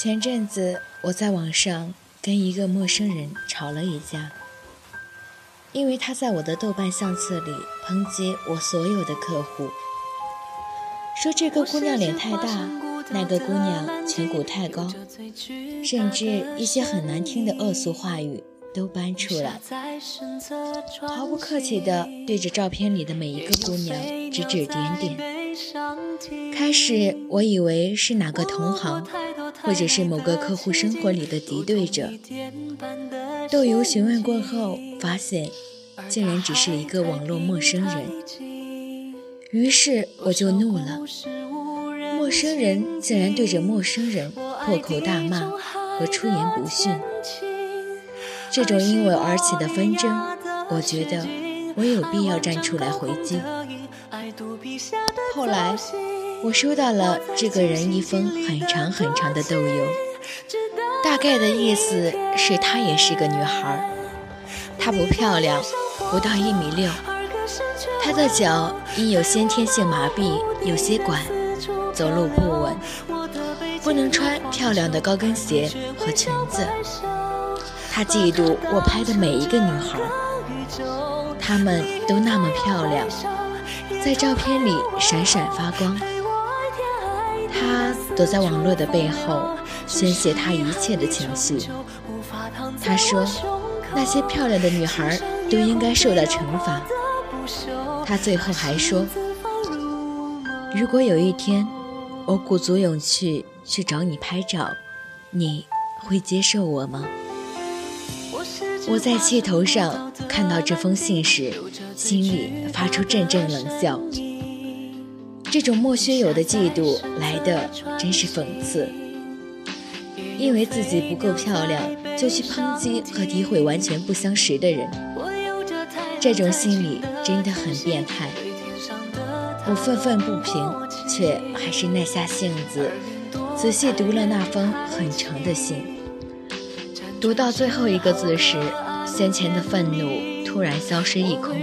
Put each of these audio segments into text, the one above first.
前阵子我在网上跟一个陌生人吵了一架，因为他在我的豆瓣相册里抨击我所有的客户，说这个姑娘脸太大，那个姑娘颧骨太高，甚至一些很难听的恶俗话语都搬出来，毫不客气地对着照片里的每一个姑娘指指点点。开始我以为是哪个同行。或者是某个客户生活里的敌对者，豆油询问过后，发现竟然只是一个网络陌生人。于是我就怒了，陌生人竟然对着陌生人破口大骂和出言不逊。这种因我而起的纷争，我觉得我有必要站出来回击。后来。我收到了这个人一封很长很长的豆邮，大概的意思是她也是个女孩，她不漂亮，不到一米六，她的脚因有先天性麻痹有些管，走路不稳，不能穿漂亮的高跟鞋和裙子。她嫉妒我拍的每一个女孩，她们都那么漂亮，在照片里闪闪发光。他躲在网络的背后，宣泄他一切的情绪。他说：“那些漂亮的女孩都应该受到惩罚。”他最后还说：“如果有一天我鼓足勇气去找你拍照，你会接受我吗？”我在气头上看到这封信时，心里发出阵阵冷笑。这种莫须有的嫉妒来的真是讽刺，因为自己不够漂亮就去抨击和诋毁完全不相识的人，这种心理真的很变态。我愤愤不平，却还是耐下性子仔细读了那封很长的信。读到最后一个字时，先前的愤怒突然消失一空。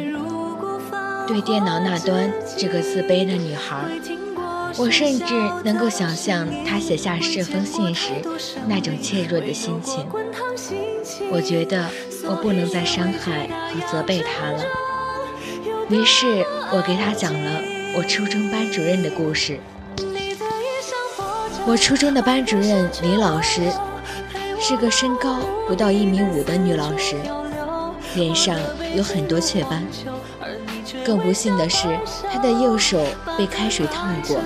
对电脑那端这个自卑的女孩，我甚至能够想象她写下这封信时那种怯弱的心情。我觉得我不能再伤害和责备她了，于是我给她讲了我初中班主任的故事。我初中的班主任李老师是个身高不到一米五的女老师，脸上有很多雀斑。更不幸的是，他的右手被开水烫过，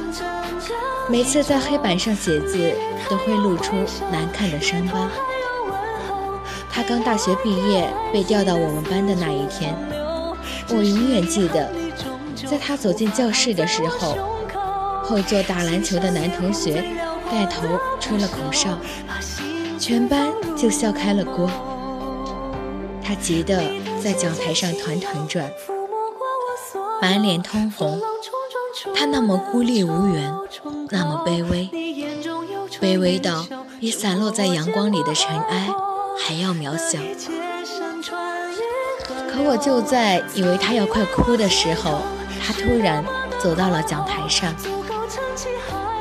每次在黑板上写字都会露出难看的伤疤。他刚大学毕业被调到我们班的那一天，我永远记得，在他走进教室的时候，后座打篮球的男同学带头吹了口哨，全班就笑开了锅。他急得在讲台上团团转。满脸通红，他那么孤立无援，那么卑微，卑微到比散落在阳光里的尘埃还要渺小。可我就在以为他要快哭的时候，他突然走到了讲台上。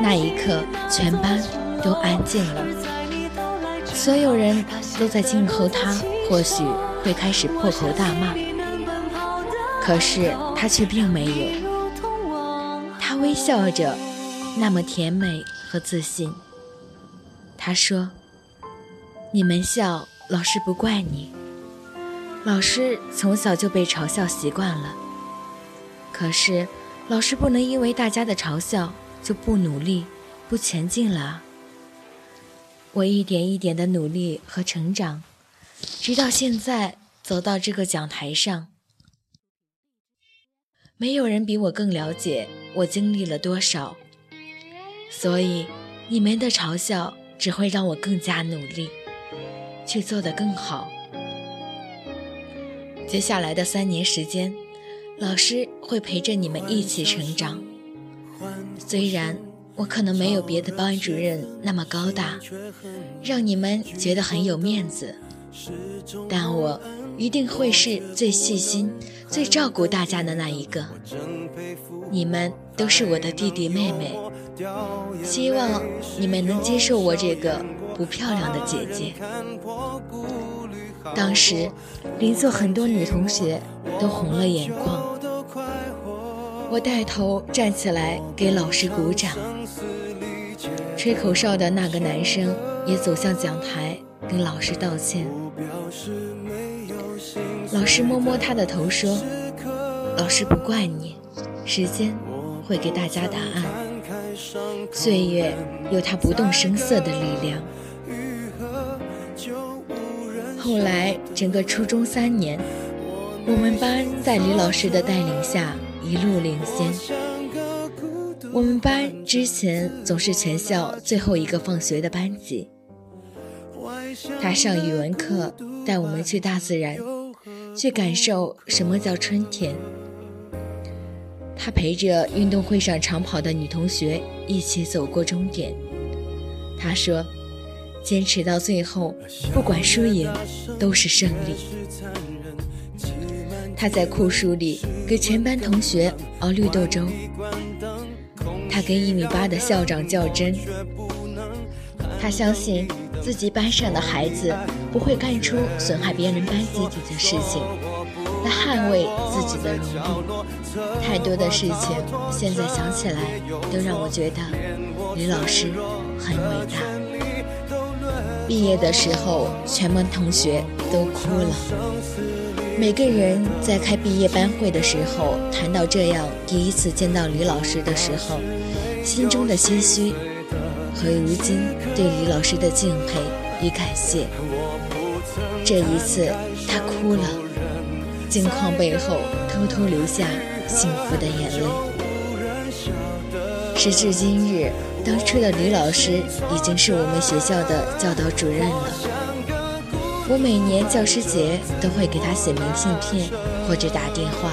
那一刻，全班都安静了，所有人都在静候他，或许会开始破口大骂。可是他却并没有，他微笑着，那么甜美和自信。他说：“你们笑，老师不怪你。老师从小就被嘲笑习惯了。可是老师不能因为大家的嘲笑就不努力、不前进了。我一点一点的努力和成长，直到现在走到这个讲台上。”没有人比我更了解我经历了多少，所以你们的嘲笑只会让我更加努力，去做得更好。接下来的三年时间，老师会陪着你们一起成长。虽然我可能没有别的班主任那么高大，让你们觉得很有面子，但我一定会是最细心。最照顾大家的那一个，你们都是我的弟弟妹妹，希望你们能接受我这个不漂亮的姐姐。当时，邻座很多女同学都红了眼眶。我带头站起来给老师鼓掌。吹口哨的那个男生也走向讲台跟老师道歉。老师摸摸他的头说：“老师不怪你，时间会给大家答案。岁月有它不动声色的力量。”后来，整个初中三年，我们班在李老师的带领下一路领先。我们班之前总是全校最后一个放学的班级。他上语文课，带我们去大自然，去感受什么叫春天。他陪着运动会上长跑的女同学一起走过终点。他说。坚持到最后，不管输赢，都是胜利。他在酷暑里给全班同学熬绿豆粥。他跟一米八的校长较真。他相信自己班上的孩子不会干出损害别人班集体的事情，来捍卫自己的荣誉。太多的事情，现在想起来都让我觉得李老师很伟大。毕业的时候，全班同学都哭了。每个人在开毕业班会的时候，谈到这样第一次见到李老师的时候，心中的唏嘘和如今对李老师的敬佩与感谢。这一次，他哭了，镜框背后偷偷流下幸福的眼泪。时至今日。当初的李老师已经是我们学校的教导主任了。我每年教师节都会给他写明信片或者打电话，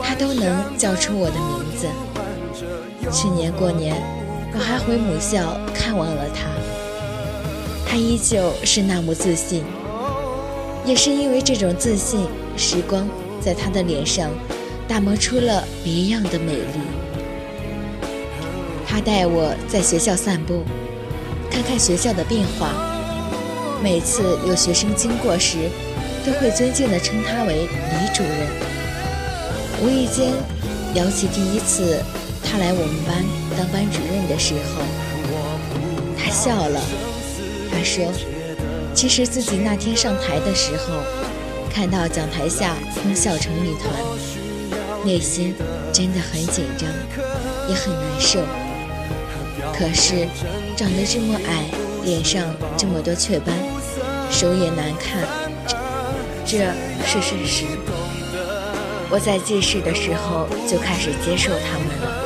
他都能叫出我的名字。去年过年，我还回母校看望了他，他依旧是那么自信。也是因为这种自信，时光在他的脸上打磨出了别样的美丽。他带我在学校散步，看看学校的变化。每次有学生经过时，都会尊敬地称他为李主任。无意间聊起第一次他来我们班当班主任的时候，他笑了。他说：“其实自己那天上台的时候，看到讲台下空笑成一团，内心真的很紧张，也很难受。”可是，长得这么矮，脸上这么多雀斑，手也难看，这是事实。我在记事的时候就开始接受他们了。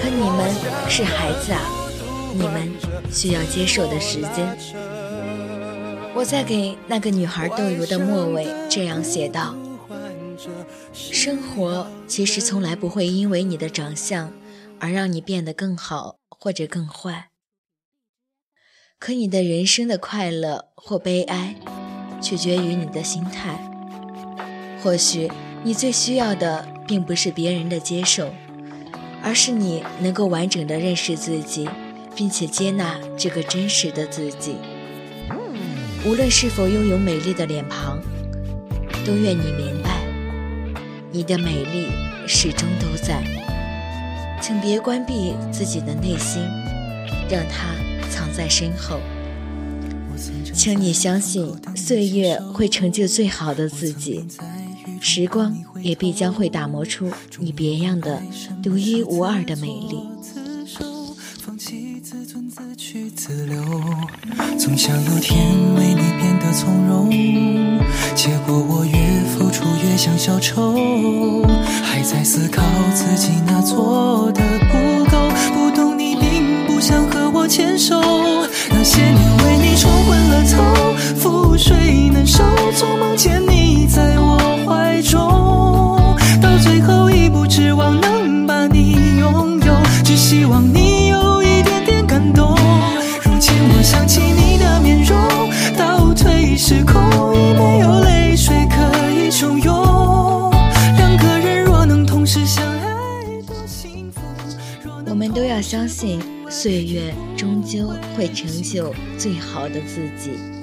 可你们是孩子啊，你们需要接受的时间。我在给那个女孩豆油的末尾这样写道：生活其实从来不会因为你的长相而让你变得更好。或者更坏，可你的人生的快乐或悲哀，取决于你的心态。或许你最需要的，并不是别人的接受，而是你能够完整的认识自己，并且接纳这个真实的自己。无论是否拥有美丽的脸庞，都愿你明白，你的美丽始终都在。请别关闭自己的内心，让它藏在身后。请你相信，岁月会成就最好的自己，时光也必将会打磨出你别样的、独一无二的美丽。放弃自尊，自去自留，总想有天为你变得从容，结果我越付出越像小丑。还在思考自己哪做的不够，不懂你并不想和我牵手。那些年为你冲昏了头，覆水难收，总梦见你相信岁月终究会成就最好的自己。